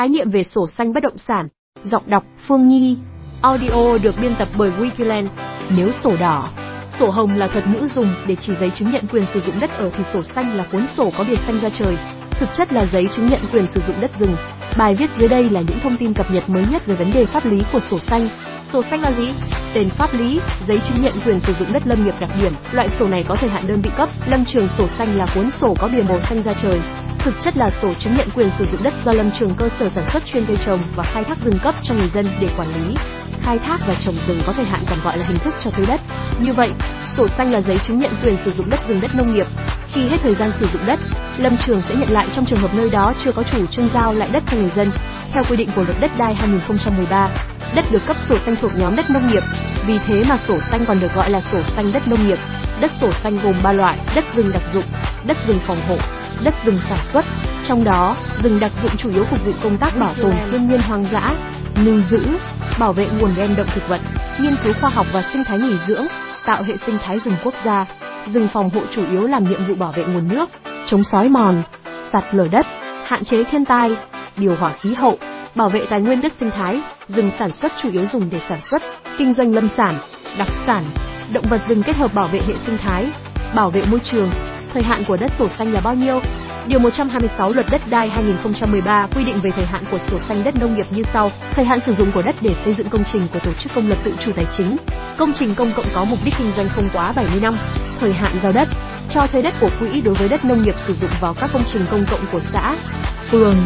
Khái niệm về sổ xanh bất động sản. Giọng đọc Phương Nhi. Audio được biên tập bởi Wikiland. Nếu sổ đỏ, sổ hồng là thuật ngữ dùng để chỉ giấy chứng nhận quyền sử dụng đất ở thì sổ xanh là cuốn sổ có biệt xanh ra trời. Thực chất là giấy chứng nhận quyền sử dụng đất rừng. Bài viết dưới đây là những thông tin cập nhật mới nhất về vấn đề pháp lý của sổ xanh. Sổ xanh là gì? Tên pháp lý, giấy chứng nhận quyền sử dụng đất lâm nghiệp đặc điểm. Loại sổ này có thời hạn đơn vị cấp. Lâm trường sổ xanh là cuốn sổ có bìa màu xanh ra trời. Thực chất là sổ chứng nhận quyền sử dụng đất do lâm trường cơ sở sản xuất chuyên cây trồng và khai thác rừng cấp cho người dân để quản lý. Khai thác và trồng rừng có thời hạn còn gọi là hình thức cho thuê đất. Như vậy, sổ xanh là giấy chứng nhận quyền sử dụng đất rừng đất nông nghiệp. Khi hết thời gian sử dụng đất, lâm trường sẽ nhận lại trong trường hợp nơi đó chưa có chủ trương giao lại đất cho người dân. Theo quy định của luật đất đai 2013, đất được cấp sổ xanh thuộc nhóm đất nông nghiệp, vì thế mà sổ xanh còn được gọi là sổ xanh đất nông nghiệp. Đất sổ xanh gồm 3 loại: đất rừng đặc dụng, đất rừng phòng hộ, đất rừng sản xuất. Trong đó, rừng đặc dụng chủ yếu phục vụ công tác bảo tồn thiên nhiên hoang dã, lưu giữ, bảo vệ nguồn gen động thực vật, nghiên cứu khoa học và sinh thái nghỉ dưỡng, tạo hệ sinh thái rừng quốc gia. Rừng phòng hộ chủ yếu làm nhiệm vụ bảo vệ nguồn nước, chống sói mòn, sạt lở đất, hạn chế thiên tai, điều hòa khí hậu, bảo vệ tài nguyên đất sinh thái. Rừng sản xuất chủ yếu dùng để sản xuất, kinh doanh lâm sản, đặc sản, động vật rừng kết hợp bảo vệ hệ sinh thái, bảo vệ môi trường. Thời hạn của đất sổ xanh là bao nhiêu? Điều 126 Luật Đất đai 2013 quy định về thời hạn của sổ xanh đất nông nghiệp như sau: Thời hạn sử dụng của đất để xây dựng công trình của tổ chức công lập tự chủ tài chính, công trình công cộng có mục đích kinh doanh không quá 70 năm. Thời hạn giao đất, cho thuê đất của quỹ đối với đất nông nghiệp sử dụng vào các công trình công cộng của xã, phường,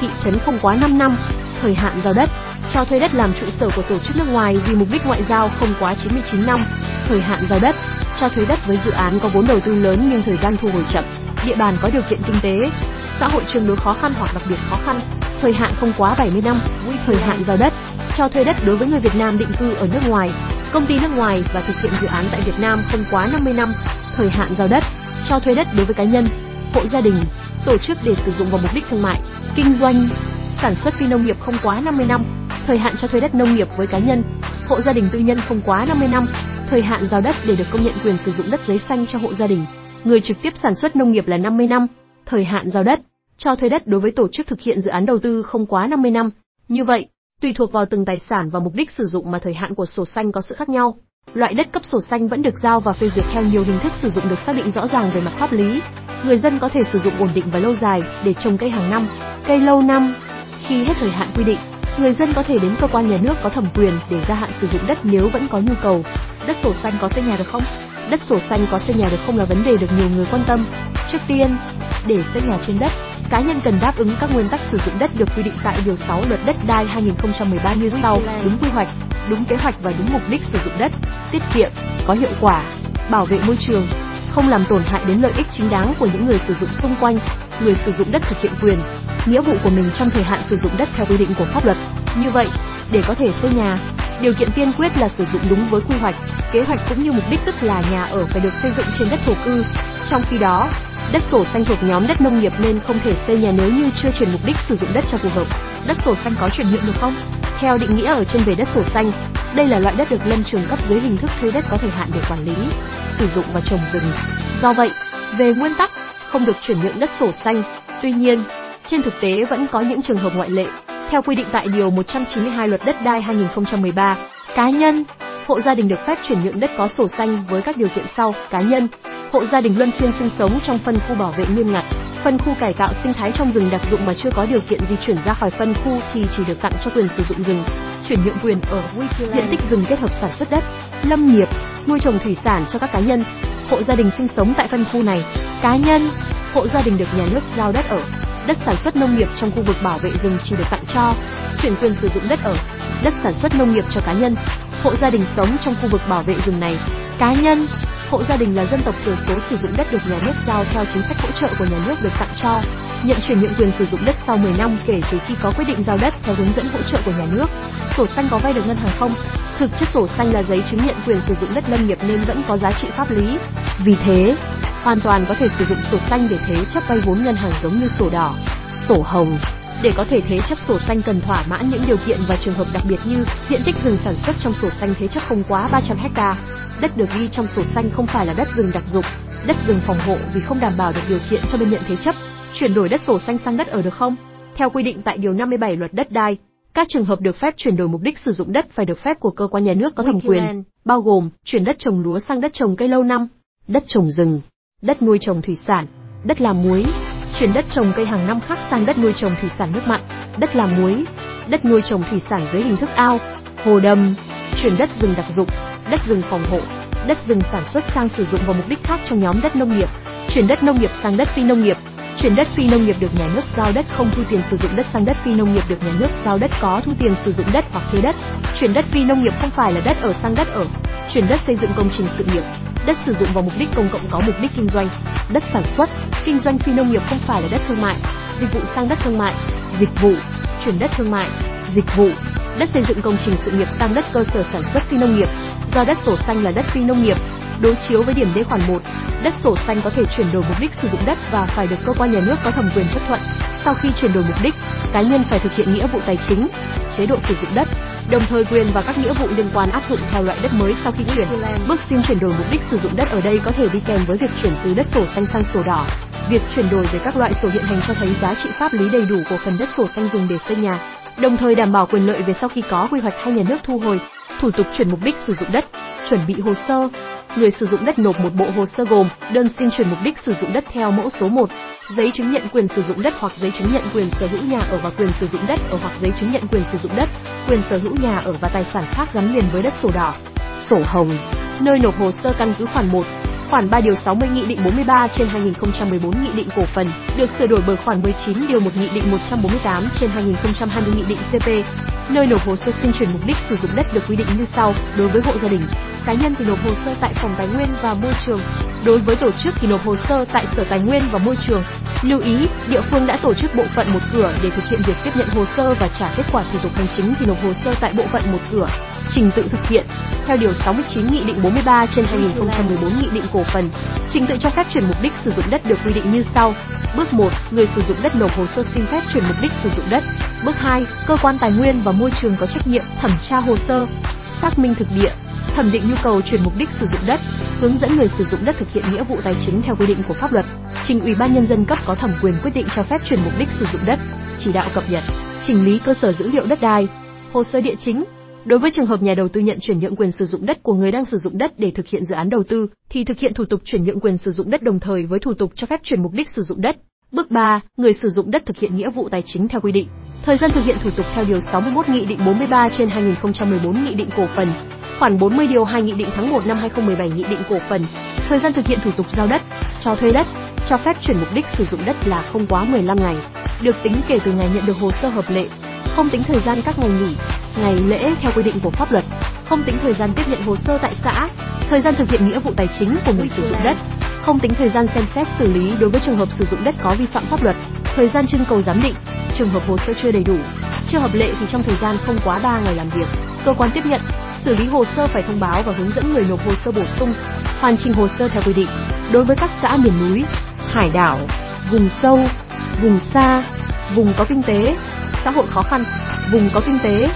thị trấn không quá 5 năm. Thời hạn giao đất, cho thuê đất làm trụ sở của tổ chức nước ngoài vì mục đích ngoại giao không quá 99 năm. Thời hạn giao đất, cho thuê đất với dự án có vốn đầu tư lớn nhưng thời gian thu hồi chậm, địa bàn có điều kiện kinh tế, xã hội tương đối khó khăn hoặc đặc biệt khó khăn. Thời hạn không quá 70 năm. Thời hạn giao đất, cho thuê đất đối với người Việt Nam định cư ở nước ngoài, công ty nước ngoài và thực hiện dự án tại Việt Nam không quá 50 năm. Thời hạn giao đất, cho thuê đất đối với cá nhân, hộ gia đình, tổ chức để sử dụng vào mục đích thương mại, kinh doanh, sản xuất phi nông nghiệp không quá 50 năm. Thời hạn cho thuê đất nông nghiệp với cá nhân, hộ gia đình tư nhân không quá 50 năm. Thời hạn giao đất để được công nhận quyền sử dụng đất giấy xanh cho hộ gia đình, người trực tiếp sản xuất nông nghiệp là 50 năm. Thời hạn giao đất cho thuê đất đối với tổ chức thực hiện dự án đầu tư không quá 50 năm. Như vậy, tùy thuộc vào từng tài sản và mục đích sử dụng mà thời hạn của sổ xanh có sự khác nhau. Loại đất cấp sổ xanh vẫn được giao và phê duyệt theo nhiều hình thức sử dụng được xác định rõ ràng về mặt pháp lý. Người dân có thể sử dụng ổn định và lâu dài để trồng cây hàng năm, cây lâu năm. Khi hết thời hạn quy định, người dân có thể đến cơ quan nhà nước có thẩm quyền để gia hạn sử dụng đất nếu vẫn có nhu cầu. Đất sổ xanh có xây nhà được không? Đất sổ xanh có xây nhà được không là vấn đề được nhiều người quan tâm. Trước tiên, để xây nhà trên đất, cá nhân cần đáp ứng các nguyên tắc sử dụng đất được quy định tại điều 6 Luật Đất đai 2013 như sau: đúng quy hoạch, đúng kế hoạch và đúng mục đích sử dụng đất, tiết kiệm, có hiệu quả, bảo vệ môi trường, không làm tổn hại đến lợi ích chính đáng của những người sử dụng xung quanh, người sử dụng đất thực hiện quyền, nghĩa vụ của mình trong thời hạn sử dụng đất theo quy định của pháp luật. Như vậy, để có thể xây nhà, điều kiện tiên quyết là sử dụng đúng với quy hoạch, kế hoạch cũng như mục đích tức là nhà ở phải được xây dựng trên đất thổ cư. Trong khi đó, đất sổ xanh thuộc nhóm đất nông nghiệp nên không thể xây nhà nếu như chưa chuyển mục đích sử dụng đất cho phù hợp. Đất sổ xanh có chuyển nhượng được không? Theo định nghĩa ở trên về đất sổ xanh, đây là loại đất được lâm trường cấp dưới hình thức thuê đất có thời hạn để quản lý, sử dụng và trồng rừng. Do vậy, về nguyên tắc, không được chuyển nhượng đất sổ xanh. Tuy nhiên, trên thực tế vẫn có những trường hợp ngoại lệ. Theo quy định tại điều 192 Luật Đất đai 2013, cá nhân, hộ gia đình được phép chuyển nhượng đất có sổ xanh với các điều kiện sau: cá nhân, hộ gia đình luân phiên sinh sống trong phân khu bảo vệ nghiêm ngặt, phân khu cải tạo sinh thái trong rừng đặc dụng mà chưa có điều kiện di chuyển ra khỏi phân khu thì chỉ được tặng cho quyền sử dụng rừng, chuyển nhượng quyền ở diện tích rừng kết hợp sản xuất đất, lâm nghiệp, nuôi trồng thủy sản cho các cá nhân, hộ gia đình sinh sống tại phân khu này, cá nhân, hộ gia đình được nhà nước giao đất ở, đất sản xuất nông nghiệp trong khu vực bảo vệ rừng chỉ được tặng cho, chuyển quyền sử dụng đất ở, đất sản xuất nông nghiệp cho cá nhân, hộ gia đình sống trong khu vực bảo vệ rừng này, cá nhân, hộ gia đình là dân tộc thiểu số sử dụng đất được nhà nước giao theo chính sách hỗ trợ của nhà nước được tặng cho, nhận chuyển nhượng quyền sử dụng đất sau 10 năm kể từ khi có quyết định giao đất theo hướng dẫn hỗ trợ của nhà nước. Sổ xanh có vay được ngân hàng không? Thực chất sổ xanh là giấy chứng nhận quyền sử dụng đất lâm nghiệp nên vẫn có giá trị pháp lý. Vì thế, hoàn toàn có thể sử dụng sổ xanh để thế chấp vay vốn ngân hàng giống như sổ đỏ, sổ hồng. Để có thể thế chấp sổ xanh cần thỏa mãn những điều kiện và trường hợp đặc biệt như diện tích rừng sản xuất trong sổ xanh thế chấp không quá 300 ha. Đất được ghi trong sổ xanh không phải là đất rừng đặc dụng, đất rừng phòng hộ vì không đảm bảo được điều kiện cho bên nhận thế chấp. Chuyển đổi đất sổ xanh sang đất ở được không? Theo quy định tại điều 57 Luật Đất đai, các trường hợp được phép chuyển đổi mục đích sử dụng đất phải được phép của cơ quan nhà nước có thẩm quyền, bao gồm chuyển đất trồng lúa sang đất trồng cây lâu năm, đất trồng rừng, đất nuôi trồng thủy sản, đất làm muối, chuyển đất trồng cây hàng năm khác sang đất nuôi trồng thủy sản nước mặn, đất làm muối, đất nuôi trồng thủy sản dưới hình thức ao, hồ đầm, chuyển đất rừng đặc dụng, đất rừng phòng hộ, đất rừng sản xuất sang sử dụng vào mục đích khác trong nhóm đất nông nghiệp, chuyển đất nông nghiệp sang đất phi nông nghiệp, chuyển đất phi nông nghiệp được nhà nước giao đất không thu tiền sử dụng đất sang đất phi nông nghiệp được nhà nước giao đất có thu tiền sử dụng đất hoặc thuê đất, chuyển đất phi nông nghiệp không phải là đất ở sang đất ở, chuyển đất xây dựng công trình sự nghiệp, đất sử dụng vào mục đích công cộng có mục đích kinh doanh, đất sản xuất, kinh doanh phi nông nghiệp không phải là đất thương mại, dịch vụ sang đất thương mại, dịch vụ, chuyển đất thương mại, dịch vụ, đất xây dựng công trình sự nghiệp sang đất cơ sở sản xuất phi nông nghiệp, do đất sổ xanh là đất phi nông nghiệp, đối chiếu với điểm D khoản 1, đất sổ xanh có thể chuyển đổi mục đích sử dụng đất và phải được cơ quan nhà nước có thẩm quyền chấp thuận. Sau khi chuyển đổi mục đích, cá nhân phải thực hiện nghĩa vụ tài chính, chế độ sử dụng đất, đồng thời quyền và các nghĩa vụ liên quan áp dụng theo loại đất mới sau khi chuyển. Bước xin chuyển đổi mục đích sử dụng đất ở đây có thể đi kèm với việc chuyển từ đất sổ xanh sang sổ đỏ. Việc chuyển đổi về các loại sổ hiện hành cho thấy giá trị pháp lý đầy đủ của phần đất sổ xanh dùng để xây nhà, đồng thời đảm bảo quyền lợi về sau khi có quy hoạch hay nhà nước thu hồi. Thủ tục chuyển mục đích sử dụng đất, chuẩn bị hồ sơ, người sử dụng đất nộp một bộ hồ sơ gồm đơn xin chuyển mục đích sử dụng đất theo mẫu số 1, giấy chứng nhận quyền sử dụng đất hoặc giấy chứng nhận quyền sở hữu nhà ở và quyền sử dụng đất ở hoặc giấy chứng nhận quyền sử dụng đất, quyền sở hữu nhà ở và tài sản khác gắn liền với đất sổ đỏ, sổ hồng, nơi nộp hồ sơ căn cứ khoản 1, khoản 3 điều 60 Nghị định 43 trên 2014 Nghị định cổ phần, được sửa đổi bởi khoản 19 điều 1 Nghị định 148 trên 2020 Nghị định CP. Nơi nộp hồ sơ xin chuyển mục đích sử dụng đất được quy định như sau: đối với hộ gia đình, cá nhân thì nộp hồ sơ tại phòng tài nguyên và môi trường, đối với tổ chức thì nộp hồ sơ tại sở tài nguyên và môi trường. Lưu ý, địa phương đã tổ chức bộ phận một cửa để thực hiện việc tiếp nhận hồ sơ và trả kết quả thủ tục hành chính thì nộp hồ sơ tại bộ phận một cửa. Trình tự thực hiện theo điều 69 Nghị định 43 trên 2014 Nghị định cổ phần. Trình tự cho phép chuyển mục đích sử dụng đất được quy định như sau. Bước 1, người sử dụng đất nộp hồ sơ xin phép chuyển mục đích sử dụng đất. Bước 2, cơ quan tài nguyên và môi trường có trách nhiệm thẩm tra hồ sơ, xác minh thực địa, thẩm định nhu cầu chuyển mục đích sử dụng đất, hướng dẫn người sử dụng đất thực hiện nghĩa vụ tài chính theo quy định của pháp luật, trình Ủy ban nhân dân cấp có thẩm quyền quyết định cho phép chuyển mục đích sử dụng đất, chỉ đạo cập nhật, chỉnh lý cơ sở dữ liệu đất đai, hồ sơ địa chính. Đối với trường hợp nhà đầu tư nhận chuyển nhượng quyền sử dụng đất của người đang sử dụng đất để thực hiện dự án đầu tư, thì thực hiện thủ tục chuyển nhượng quyền sử dụng đất đồng thời với thủ tục cho phép chuyển mục đích sử dụng đất. Bước 3, người sử dụng đất thực hiện nghĩa vụ tài chính theo quy định. Thời gian thực hiện thủ tục theo điều 61 Nghị định 43 trên 2014 Nghị định cổ phần, khoản 40 điều 2 Nghị định tháng 1 năm 2017 Nghị định cổ phần. Thời gian thực hiện thủ tục giao đất, cho thuê đất, cho phép chuyển mục đích sử dụng đất là không quá 15 ngày, được tính kể từ ngày nhận được hồ sơ hợp lệ, không tính thời gian các ngày nghỉ, ngày lễ theo quy định của pháp luật, không tính thời gian tiếp nhận hồ sơ tại xã, thời gian thực hiện nghĩa vụ tài chính của người sử dụng đất, không tính thời gian xem xét xử lý đối với trường hợp sử dụng đất có vi phạm pháp luật, thời gian trưng cầu giám định, trường hợp hồ sơ chưa đầy đủ, chưa hợp lệ thì trong thời gian không quá 3 ngày làm việc, cơ quan tiếp nhận xử lý hồ sơ phải thông báo và hướng dẫn người nộp hồ sơ bổ sung, hoàn chỉnh hồ sơ theo quy định. Đối với các xã miền núi, hải đảo, vùng sâu, vùng xa, vùng có kinh tế, xã hội khó khăn, vùng có kinh tế,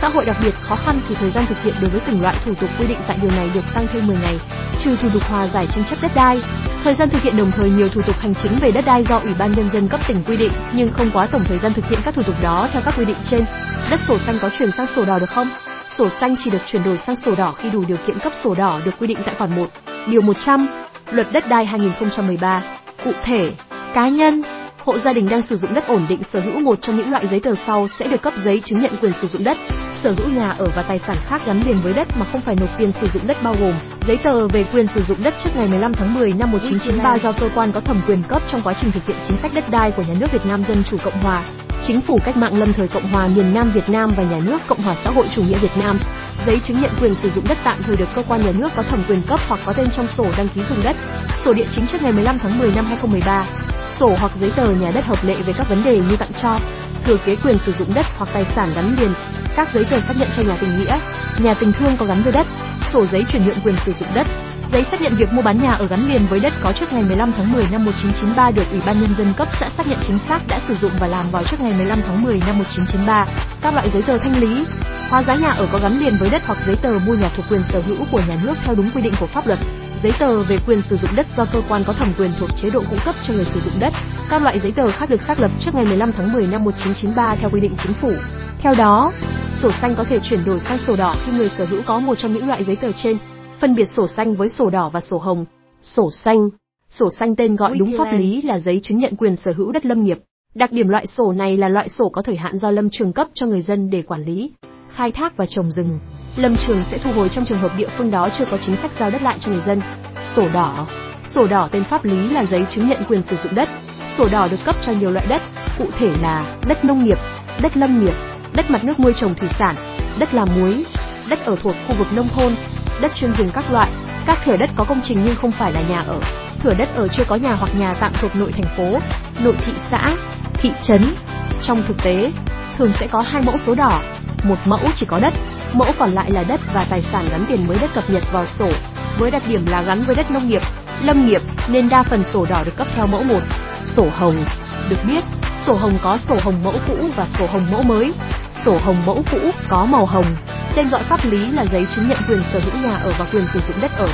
xã hội đặc biệt khó khăn thì thời gian thực hiện đối với từng loại thủ tục quy định tại điều này được tăng thêm 10 ngày, trừ thủ tục hòa giải tranh chấp đất đai. Thời gian thực hiện đồng thời nhiều thủ tục hành chính về đất đai do Ủy ban nhân dân cấp tỉnh quy định, nhưng không quá tổng thời gian thực hiện các thủ tục đó theo các quy định trên. Đất sổ xanh có chuyển sang sổ đỏ được không? Sổ xanh chỉ được chuyển đổi sang sổ đỏ khi đủ điều kiện cấp sổ đỏ được quy định tại khoản 1, điều 100, Luật đất đai 2013. Cụ thể, cá nhân, hộ gia đình đang sử dụng đất ổn định sở hữu một trong những loại giấy tờ sau sẽ được cấp giấy chứng nhận quyền sử dụng đất, sở hữu nhà ở và tài sản khác gắn liền với đất mà không phải nộp tiền sử dụng đất bao gồm giấy tờ về quyền sử dụng đất trước ngày 15 tháng 10 năm 1993 do cơ quan có thẩm quyền cấp trong quá trình thực hiện chính sách đất đai của nhà nước Việt Nam Dân chủ Cộng hòa. Chính phủ cách mạng lâm thời Cộng hòa miền Nam Việt Nam và nhà nước Cộng hòa xã hội chủ nghĩa Việt Nam. Giấy chứng nhận quyền sử dụng đất tạm thời được cơ quan nhà nước có thẩm quyền cấp hoặc có tên trong sổ đăng ký dùng đất, sổ địa chính trước ngày 15 tháng 10 năm 2013, sổ hoặc giấy tờ nhà đất hợp lệ về các vấn đề như tặng cho, thừa kế quyền sử dụng đất hoặc tài sản gắn liền, các giấy tờ xác nhận cho nhà tình nghĩa, nhà tình thương có gắn với đất, sổ giấy chuyển nhượng quyền sử dụng đất, Giấy xác nhận việc mua bán nhà ở gắn liền với đất có trước ngày 15 tháng 10 năm 1993 được Ủy ban nhân dân cấp xã xác nhận chính xác đã sử dụng và làm vào trước ngày 15 tháng 10 năm 1993. Các loại giấy tờ thanh lý, hóa giá nhà ở có gắn liền với đất hoặc giấy tờ mua nhà thuộc quyền sở hữu của nhà nước theo đúng quy định của pháp luật giấy tờ về quyền sử dụng đất do cơ quan có thẩm quyền thuộc chế độ cung cấp cho người sử dụng đất. Các loại giấy tờ khác được xác lập trước ngày 15 tháng 10 năm 1993 theo quy định chính phủ. Theo đó, sổ xanh có thể chuyển đổi sang sổ đỏ khi người sở hữu có một trong những loại giấy tờ trên, phân biệt sổ xanh với sổ đỏ và sổ hồng. Sổ xanh Sổ xanh tên gọi đúng pháp lý là giấy chứng nhận quyền sở hữu đất lâm nghiệp. Đặc điểm loại sổ này là loại sổ có thời hạn do lâm trường cấp cho người dân để quản lý, khai thác và trồng rừng. Lâm trường sẽ thu hồi trong trường hợp địa phương đó chưa có chính sách giao đất lại cho người dân. Sổ đỏ Sổ đỏ tên pháp lý là giấy chứng nhận quyền sử dụng đất. Sổ đỏ được cấp cho nhiều loại đất, cụ thể là đất nông nghiệp, đất lâm nghiệp, đất mặt nước nuôi trồng thủy sản, đất làm muối, đất ở thuộc khu vực nông thôn, đất chuyên dùng các loại, các thửa đất có công trình nhưng không phải là nhà ở, thửa đất ở chưa có nhà hoặc nhà tạm thuộc nội thành phố, nội thị xã, thị trấn. Trong thực tế, thường sẽ có hai mẫu số đỏ, một mẫu chỉ có đất, mẫu còn lại là đất và tài sản gắn tiền mới đất cập nhật vào sổ, với đặc điểm là gắn với đất nông nghiệp, lâm nghiệp nên đa phần sổ đỏ được cấp theo mẫu 1. Sổ hồng, được biết, sổ hồng có sổ hồng mẫu cũ và sổ hồng mẫu mới. Sổ hồng mẫu cũ có màu hồng, tên gọi pháp lý là giấy chứng nhận quyền sở hữu nhà ở và quyền sử dụng đất ở.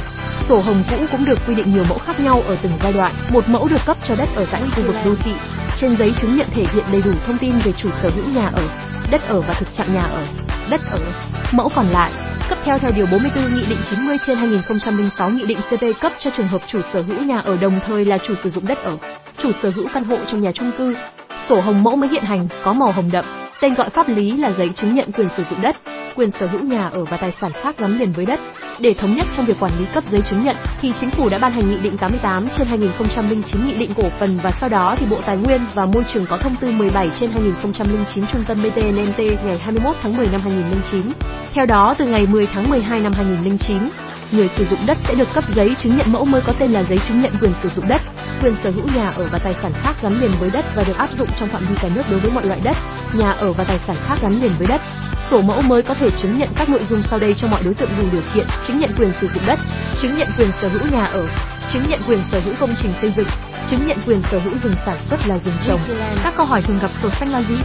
Sổ hồng cũ cũng được quy định nhiều mẫu khác nhau ở từng giai đoạn. Một mẫu được cấp cho đất ở tại khu vực đô thị. Trên giấy chứng nhận thể hiện đầy đủ thông tin về chủ sở hữu nhà ở, đất ở và thực trạng nhà ở, đất ở. Mẫu còn lại cấp theo theo điều 44 Nghị định 90 trên 2006 Nghị định CP cấp cho trường hợp chủ sở hữu nhà ở đồng thời là chủ sử dụng đất ở, chủ sở hữu căn hộ trong nhà chung cư. Sổ hồng mẫu mới hiện hành, có màu hồng đậm, tên gọi pháp lý là giấy chứng nhận quyền sử dụng đất quyền sở hữu nhà ở và tài sản khác gắn liền với đất. Để thống nhất trong việc quản lý cấp giấy chứng nhận, thì chính phủ đã ban hành nghị định 88 trên 2009 nghị định cổ phần và sau đó thì Bộ Tài nguyên và Môi trường có thông tư 17 trên 2009 Trung tâm BTNT ngày 21 tháng 10 năm 2009. Theo đó, từ ngày 10 tháng 12 năm 2009, người sử dụng đất sẽ được cấp giấy chứng nhận mẫu mới có tên là giấy chứng nhận quyền sử dụng đất, quyền sở hữu nhà ở và tài sản khác gắn liền với đất và được áp dụng trong phạm vi cả nước đối với mọi loại đất, nhà ở và tài sản khác gắn liền với đất. Sổ mẫu mới có thể chứng nhận các nội dung sau đây cho mọi đối tượng đủ điều kiện: chứng nhận quyền sử dụng đất, chứng nhận quyền sở hữu nhà ở, chứng nhận quyền sở hữu công trình xây dựng, chứng nhận quyền sở hữu rừng sản xuất là rừng trồng. Các câu hỏi thường gặp sổ xanh là gì?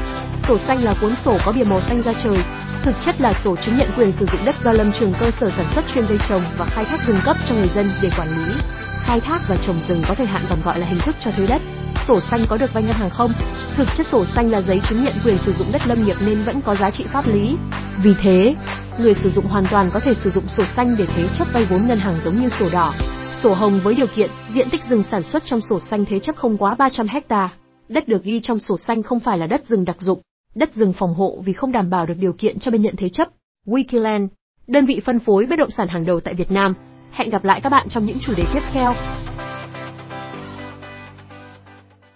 Sổ xanh là cuốn sổ có bìa màu xanh da trời, thực chất là sổ chứng nhận quyền sử dụng đất do lâm trường cơ sở sản xuất chuyên cây trồng và khai thác rừng cấp cho người dân để quản lý. Khai thác và trồng rừng có thời hạn còn gọi là hình thức cho thuê đất. Sổ xanh có được vay ngân hàng không? Thực chất sổ xanh là giấy chứng nhận quyền sử dụng đất lâm nghiệp nên vẫn có giá trị pháp lý. Vì thế, người sử dụng hoàn toàn có thể sử dụng sổ xanh để thế chấp vay vốn ngân hàng giống như sổ đỏ. Sổ hồng với điều kiện diện tích rừng sản xuất trong sổ xanh thế chấp không quá 300 hecta. Đất được ghi trong sổ xanh không phải là đất rừng đặc dụng, đất rừng phòng hộ vì không đảm bảo được điều kiện cho bên nhận thế chấp. Wikiland, đơn vị phân phối bất động sản hàng đầu tại Việt Nam. Hẹn gặp lại các bạn trong những chủ đề tiếp theo.